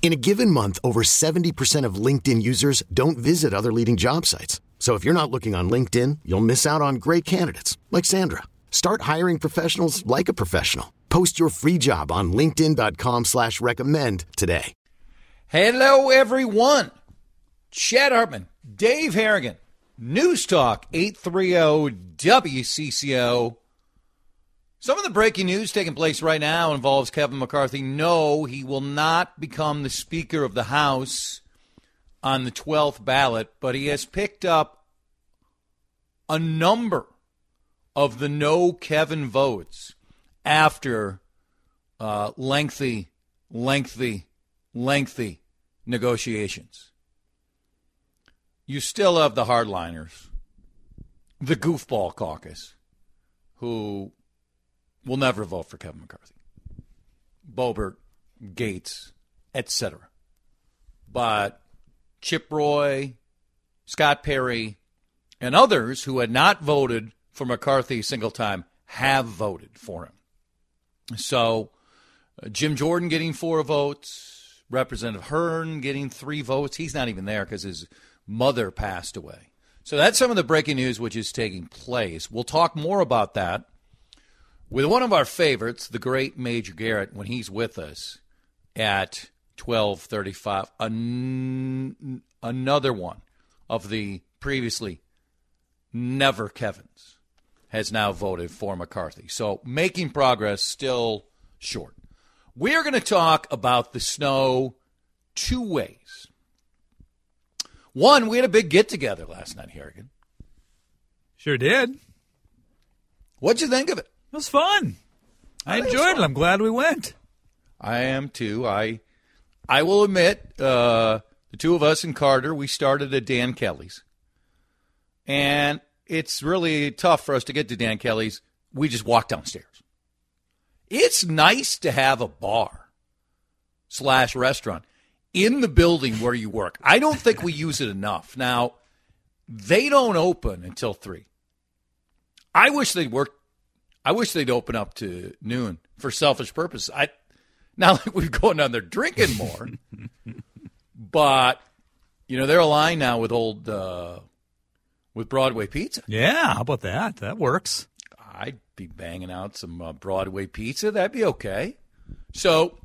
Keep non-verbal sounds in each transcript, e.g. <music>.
In a given month, over 70% of LinkedIn users don't visit other leading job sites. So if you're not looking on LinkedIn, you'll miss out on great candidates like Sandra. Start hiring professionals like a professional. Post your free job on LinkedIn.com slash recommend today. Hello everyone. Chad Hartman, Dave Harrigan, News Talk 830 WCCO. Some of the breaking news taking place right now involves Kevin McCarthy. No, he will not become the Speaker of the House on the 12th ballot, but he has picked up a number of the no Kevin votes after uh, lengthy, lengthy, lengthy negotiations. You still have the hardliners, the goofball caucus, who will never vote for Kevin McCarthy. Boebert, Gaetz, etc. But Chip Roy, Scott Perry, and others who had not voted for McCarthy a single time have voted for him. So uh, Jim Jordan getting four votes, Representative Hern getting three votes. He's not even there because his mother passed away. So that's some of the breaking news which is taking place. We'll talk more about that with one of our favorites, the great Major Garrett, when he's with us at 1235. An- another one of the previously never Kevins has now voted for McCarthy. So making progress, still short. We're going to talk about the snow two ways. One, we had a big get together last night, Harrigan. Sure did. What'd you think of it? It was fun. I, I enjoyed it. I'm glad we went. I am too. I I will admit, uh, the two of us and Carter, we started at Dan Kelly's. And it's really tough for us to get to Dan Kelly's. We just walk downstairs. It's nice to have a bar slash restaurant in the building where you work. I don't think we use it enough. Now, they don't open until three. I wish they'd work. I wish they'd open up to noon for selfish purposes. I now <laughs> like we're going down there drinking more, <laughs> but you know they're aligned now with old uh, with Broadway Pizza. Yeah, how about that? That works. I'd be banging out some uh, Broadway pizza. That'd be okay. So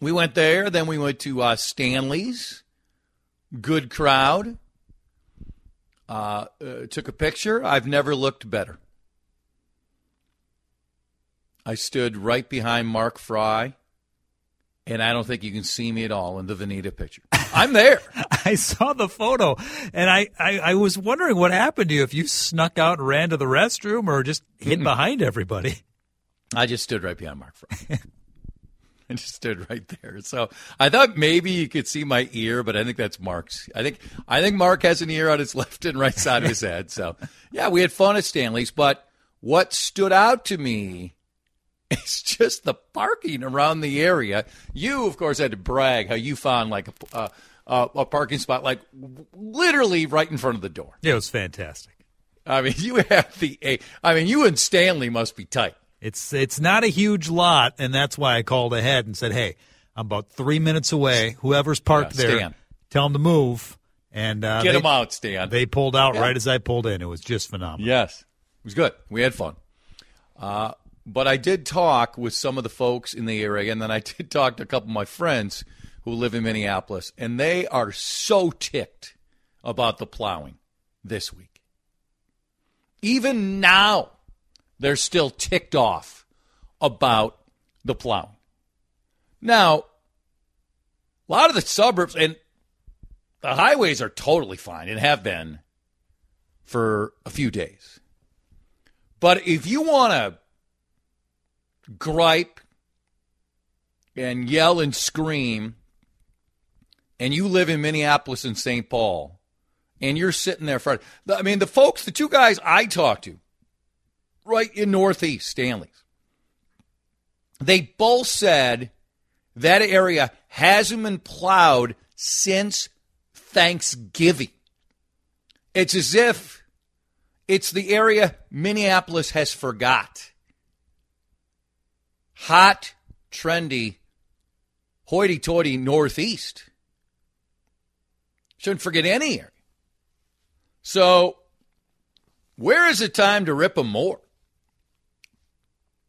we went there. Then we went to uh, Stanley's. Good crowd. Uh, uh, took a picture. I've never looked better. I stood right behind Mark Fry, and I don't think you can see me at all in the Veneta picture. <laughs> I'm there. I saw the photo, and I, I, I, was wondering what happened to you if you snuck out and ran to the restroom or just hid <laughs> behind everybody. I just stood right behind Mark Fry. <laughs> I just stood right there. So I thought maybe you could see my ear, but I think that's Mark's. I think I think Mark has an ear on his left and right side of his head. So yeah, we had fun at Stanley's, but what stood out to me <laughs> it's just the parking around the area. You, of course, had to brag how you found like a, a, a parking spot, like literally right in front of the door. Yeah, it was fantastic. I mean, <laughs> you have the. I mean, you and Stanley must be tight. It's it's not a huge lot, and that's why I called ahead and said, "Hey, I'm about three minutes away. Whoever's parked yeah, there, tell them to move." And uh, get they, them out, Stan. They pulled out yeah. right as I pulled in. It was just phenomenal. Yes, it was good. We had fun. Uh, but I did talk with some of the folks in the area, and then I <laughs> did talk to a couple of my friends who live in Minneapolis, and they are so ticked about the plowing this week. Even now, they're still ticked off about the plowing. Now, a lot of the suburbs and the highways are totally fine and have been for a few days. But if you want to gripe and yell and scream, and you live in Minneapolis and St. Paul, and you're sitting there I mean, the folks, the two guys I talked to, right in Northeast Stanley's, they both said that area hasn't been plowed since Thanksgiving. It's as if it's the area Minneapolis has forgot. Hot, trendy, hoity toity Northeast. Shouldn't forget any area. So, where is it time to rip them more?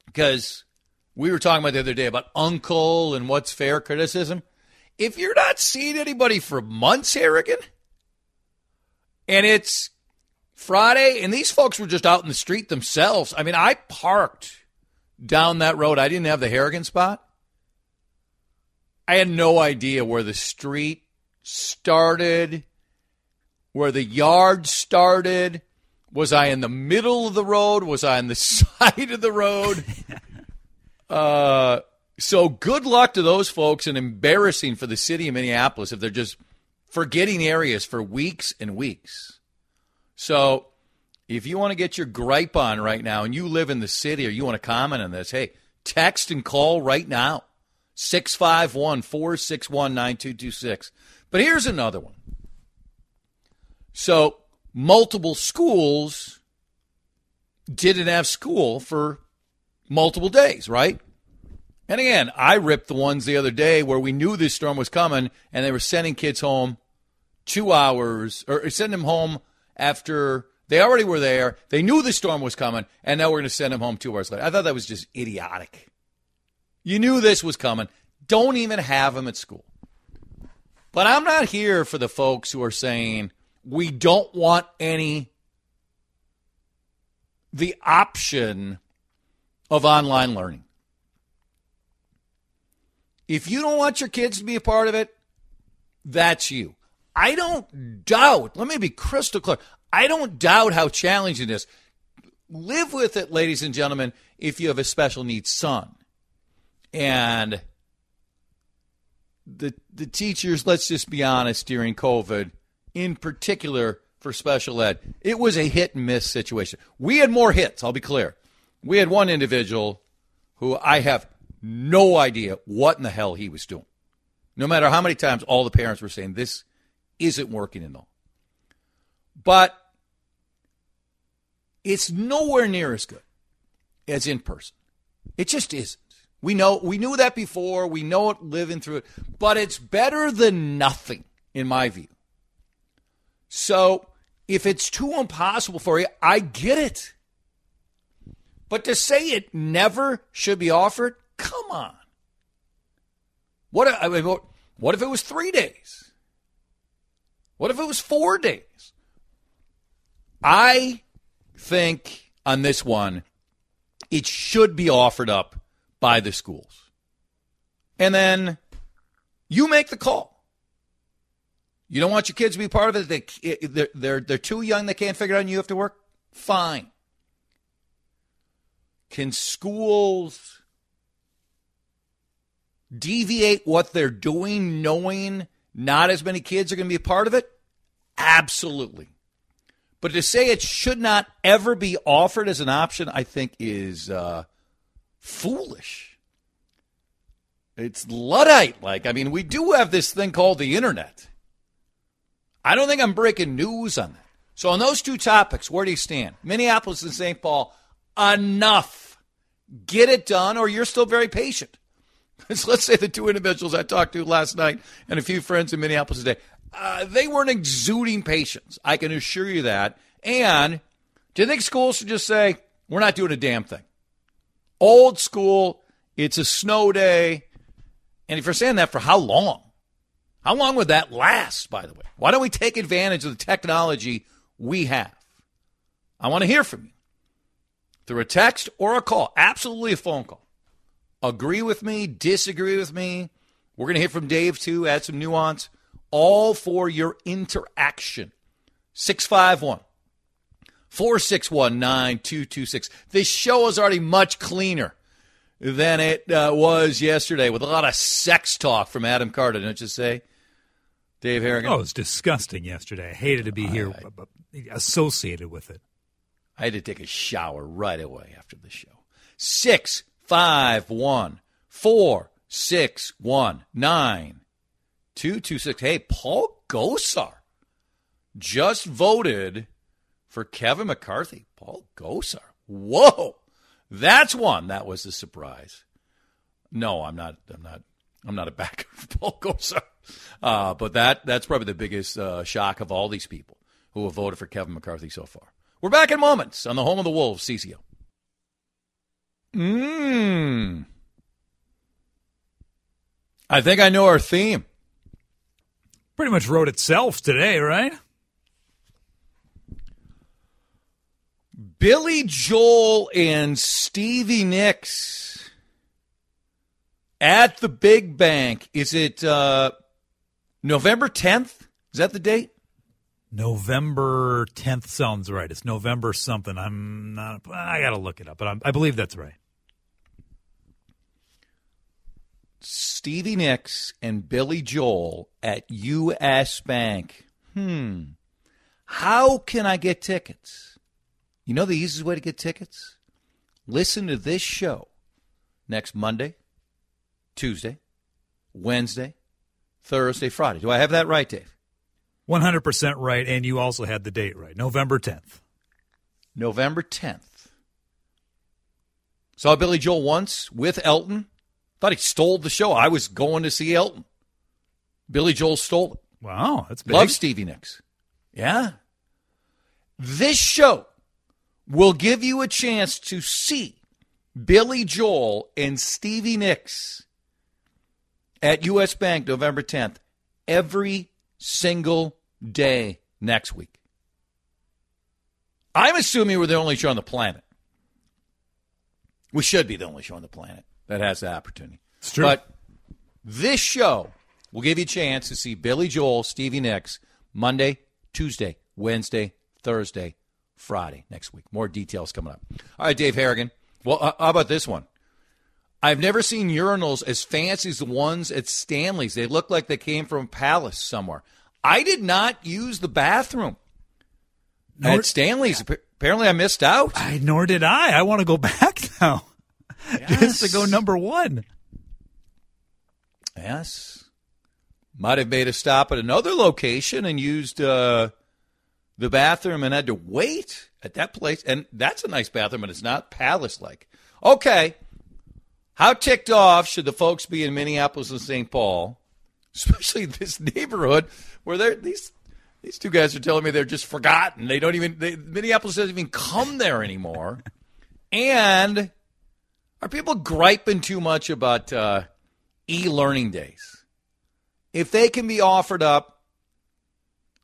Because we were talking about the other day about uncle and what's fair criticism. If you're not seeing anybody for months, Harrigan, and it's Friday, and these folks were just out in the street themselves. I mean, I parked down that road. I didn't have the Harrigan spot. I had no idea where the street started, where the yard started. Was I in the middle of the road? Was I on the <laughs> side of the road? <laughs> uh, so good luck to those folks and embarrassing for the city of Minneapolis if they're just forgetting areas for weeks and weeks. So if you want to get your gripe on right now and you live in the city or you want to comment on this, hey, text and call right now. 651 461 9226. But here's another one. So, multiple schools didn't have school for multiple days, right? And again, I ripped the ones the other day where we knew this storm was coming and they were sending kids home two hours or sending them home after they already were there. They knew the storm was coming and now we're going to send them home two hours later. I thought that was just idiotic. You knew this was coming. Don't even have them at school. But I'm not here for the folks who are saying we don't want any the option of online learning. If you don't want your kids to be a part of it, that's you. I don't doubt, let me be crystal clear. I don't doubt how challenging it is. Live with it, ladies and gentlemen, if you have a special needs son. And the the teachers, let's just be honest, during COVID, in particular for special ed, it was a hit and miss situation. We had more hits, I'll be clear. We had one individual who I have no idea what in the hell he was doing. No matter how many times all the parents were saying this isn't working in all. But it's nowhere near as good as in person. It just isn't. We know we knew that before. We know it living through it, but it's better than nothing in my view. So, if it's too impossible for you, I get it. But to say it never should be offered, come on. What I mean, what if it was 3 days? What if it was 4 days? I think on this one it should be offered up by the schools. And then you make the call. You don't want your kids to be part of it. They, they're, they're, they're too young. They can't figure it out and you have to work. Fine. Can schools deviate what they're doing knowing not as many kids are going to be a part of it? Absolutely. But to say it should not ever be offered as an option, I think is uh, foolish. It's Luddite like. I mean, we do have this thing called the internet. I don't think I'm breaking news on that. So, on those two topics, where do you stand? Minneapolis and St. Paul, enough. Get it done, or you're still very patient. <laughs> let's say the two individuals I talked to last night and a few friends in Minneapolis today, uh, they weren't exuding patience. I can assure you that. And do you think schools should just say, we're not doing a damn thing? Old school. It's a snow day. And if you're saying that for how long? How long would that last, by the way? Why don't we take advantage of the technology we have? I want to hear from you through a text or a call. Absolutely a phone call. agree with me, disagree with me. We're going to hear from Dave too, add some nuance, all for your interaction. 651 461 9226. This show is already much cleaner than it uh, was yesterday with a lot of sex talk from Adam Carter, don't you say? Dave Harrigan. Oh, it was disgusting yesterday. I hated to be here associated with it. I had to take a shower right away after the show. 651 461 9 two, two, six. Hey, Paul Gosar just voted for Kevin McCarthy. Paul Gosar. Whoa. That's one that was a surprise. No, I'm not. I'm not. I'm not a backer of <laughs> Paul Gosar. Uh, but that that's probably the biggest uh, shock of all these people who have voted for Kevin McCarthy so far. We're back in moments on the home of the Wolves, CCO. Mmm. I think I know our theme. Pretty much wrote itself today, right? Billy Joel and Stevie Nicks at the Big Bank. Is it uh, November 10th? Is that the date? November 10th sounds right. It's November something. I'm not, I got to look it up, but I'm, i believe that's right. Stevie Nicks and Billy Joel at U.S. Bank. Hmm. How can I get tickets? You know the easiest way to get tickets? Listen to this show next Monday, Tuesday, Wednesday, Thursday, Friday. Do I have that right, Dave? 100% right, and you also had the date right. November 10th. November 10th. Saw Billy Joel once with Elton. Thought he stole the show. I was going to see Elton. Billy Joel stole it. Wow, that's big. Love Stevie Nicks. Yeah. This show will give you a chance to see Billy Joel and Stevie Nicks at US Bank November 10th every single day next week. I'm assuming we're the only show on the planet. We should be the only show on the planet that has that opportunity. It's true. But this show will give you a chance to see Billy Joel, Stevie Nicks, Monday, Tuesday, Wednesday, Thursday, Friday next week. More details coming up. All right, Dave Harrigan. Well, uh, how about this one? I've never seen urinals as fancy as the ones at Stanley's. They look like they came from a palace somewhere. I did not use the bathroom Nor- at Stanley's. Apparently, I missed out. I, nor did I. I want to go <laughs> back now. <laughs> Just to go number one. Yes. Might have made a stop at another location and used uh, the bathroom and had to wait at that place. And that's a nice bathroom, but it's not palace like. Okay. How ticked off should the folks be in Minneapolis and St. Paul, <laughs> especially this neighborhood where they're these these two guys are telling me they're just forgotten. They don't even they, Minneapolis doesn't even come there anymore. and are people griping too much about uh, e-learning days? If they can be offered up,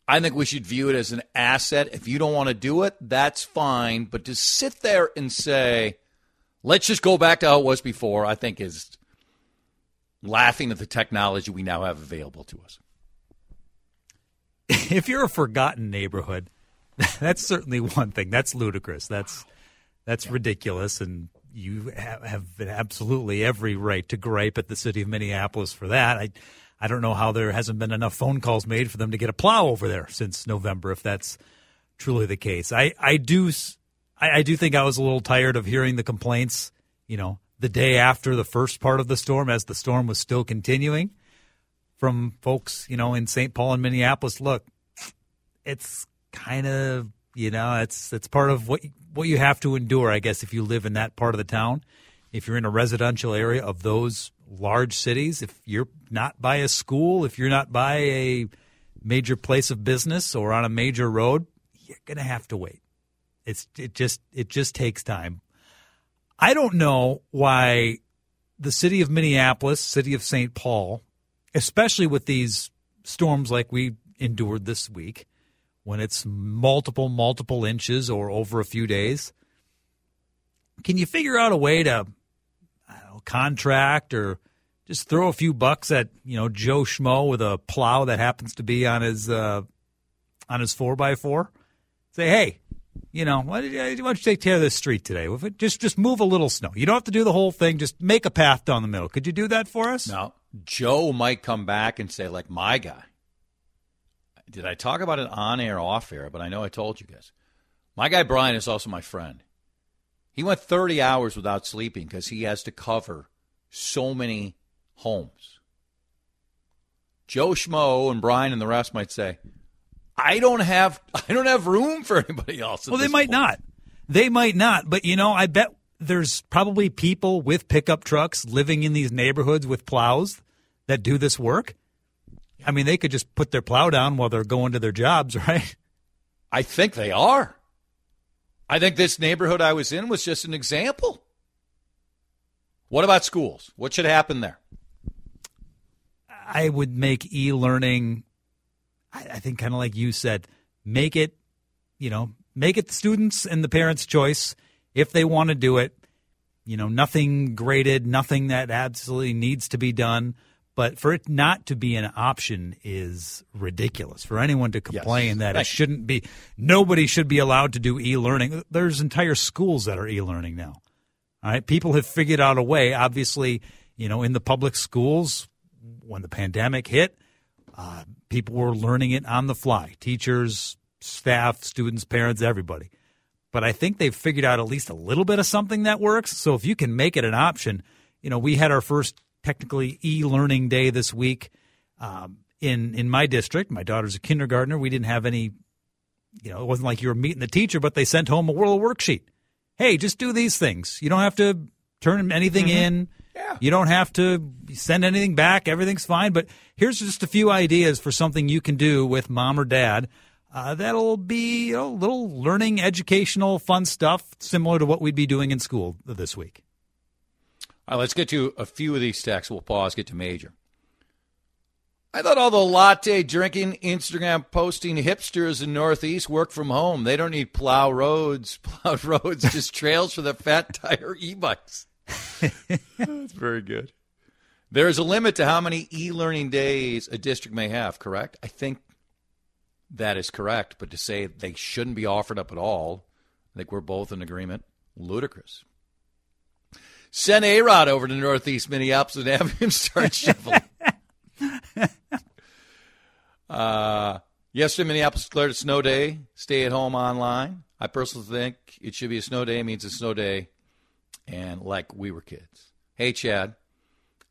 I think we should view it as an asset. If you don't want to do it, that's fine. But to sit there and say, let's just go back to how it was before, I think is laughing at the technology we now have available to us. <laughs> If you're a forgotten neighborhood, <laughs> that's certainly one thing. That's ludicrous. That's that's ridiculous, and you have, absolutely every right to gripe at the city of Minneapolis for that. I I don't know how there hasn't been enough phone calls made for them to get a plow over there since November, if that's truly the case. I I do I, I do think I was a little tired of hearing the complaints. You know, the day after the first part of the storm, as the storm was still continuing from folks, you know, in St. Paul and Minneapolis. Look, it's kind of, you know, it's it's part of what what you have to endure, I guess, if you live in that part of the town. If you're in a residential area of those large cities, if you're not by a school, if you're not by a major place of business or on a major road, you're gonna have to wait. It's it just it just takes time. I don't know why the city of Minneapolis, city of St. Paul, especially with these storms like we endured this week, when it's multiple, multiple inches or over a few days, can you figure out a way to, know, contract or just throw a few bucks at you know Joe Schmo with a plow that happens to be on his uh, on his four by four. Say, hey, you know, why, don't you take care of this street today? Just just move a little snow. You don't have to do the whole thing. Just make a path down the middle. Could you do that for us? No. Joe might come back and say, like my guy. Did I talk about it on air, off air? But I know I told you guys. My guy Brian is also my friend. He went 30 hours without sleeping because he has to cover so many homes. Joe Schmo and Brian and the rest might say, I don't have <laughs> I don't have room for anybody else. Well, they might point. not. They might not. But you know, I bet there's probably people with pickup trucks living in these neighborhoods with plows that do this work. I mean, they could just put their plow down while they're going to their jobs, <laughs> right? I think they are. I think this neighborhood I was in was just an example. What about schools? What should happen there? I would make e learning, I think, kind of like you said, make it, you know, make it the students and the parents' choice if they want to do it. You know, nothing graded, nothing that absolutely needs to be done. But for it not to be an option is ridiculous. For anyone to complain yes. that it shouldn't be, nobody should be allowed to do e learning. There's entire schools that are e learning now. All right. People have figured out a way. Obviously, you know, in the public schools, when the pandemic hit, uh, people were learning it on the fly teachers, staff, students, parents, everybody. But I think they've figured out at least a little bit of something that works. So if you can make it an option, you know, we had our first technically e-learning day this week um, in in my district. My daughter's a kindergartner. We didn't have any, you know, it wasn't like you were meeting the teacher, but they sent home a world worksheet. Hey, just do these things. You don't have to turn anything mm-hmm. in. Yeah. You don't have to send anything back. Everything's fine. But here's just a few ideas for something you can do with mom or dad. Uh, that'll be a little learning, educational, fun stuff, similar to what we'd be doing in school this week. All right, let's get to a few of these texts. We'll pause, get to major. I thought all the latte drinking, Instagram posting hipsters in Northeast work from home. They don't need plow roads, <laughs> plowed roads, just trails for the fat tire e bikes. That's very good. There is a limit to how many e learning days a district may have, correct? I think that is correct, but to say they shouldn't be offered up at all, I think we're both in agreement. Ludicrous. Send A Rod over to Northeast Minneapolis and have him start shoveling. <laughs> uh, yesterday, Minneapolis declared a snow day, stay at home online. I personally think it should be a snow day, means a snow day, and like we were kids. Hey, Chad,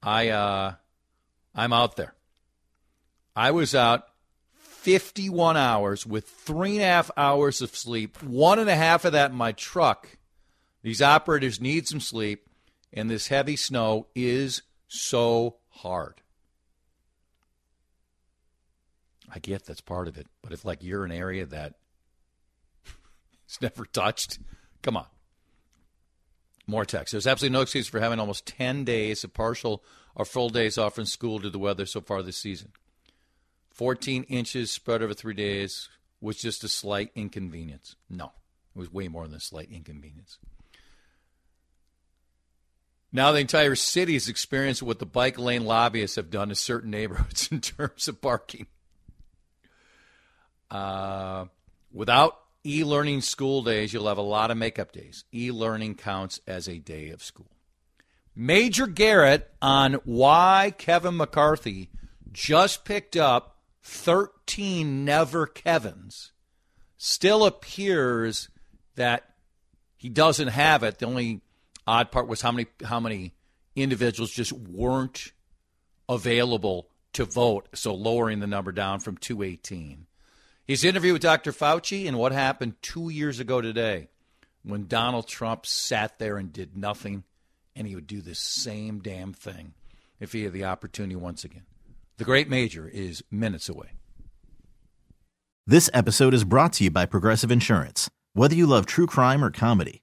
I, uh, I'm out there. I was out 51 hours with three and a half hours of sleep, one and a half of that in my truck. These operators need some sleep and this heavy snow is so hard. I get that's part of it, but if like you're an area that <laughs> it's never touched, come on. More text. There's absolutely no excuse for having almost 10 days of partial or full days off from school due to the weather so far this season. 14 inches spread over three days was just a slight inconvenience. No, it was way more than a slight inconvenience. Now the entire city is experiencing what the bike lane lobbyists have done to certain neighborhoods <laughs> in terms of parking. Uh, without e-learning school days, you'll have a lot of makeup days. E-learning counts as a day of school. Major Garrett on why Kevin McCarthy just picked up 13 never Kevins still appears that he doesn't have it. The only Odd part was how many how many individuals just weren't available to vote, so lowering the number down from 218. His interview with Dr. Fauci and what happened two years ago today when Donald Trump sat there and did nothing, and he would do the same damn thing if he had the opportunity once again. The Great Major is minutes away. This episode is brought to you by Progressive Insurance. Whether you love true crime or comedy,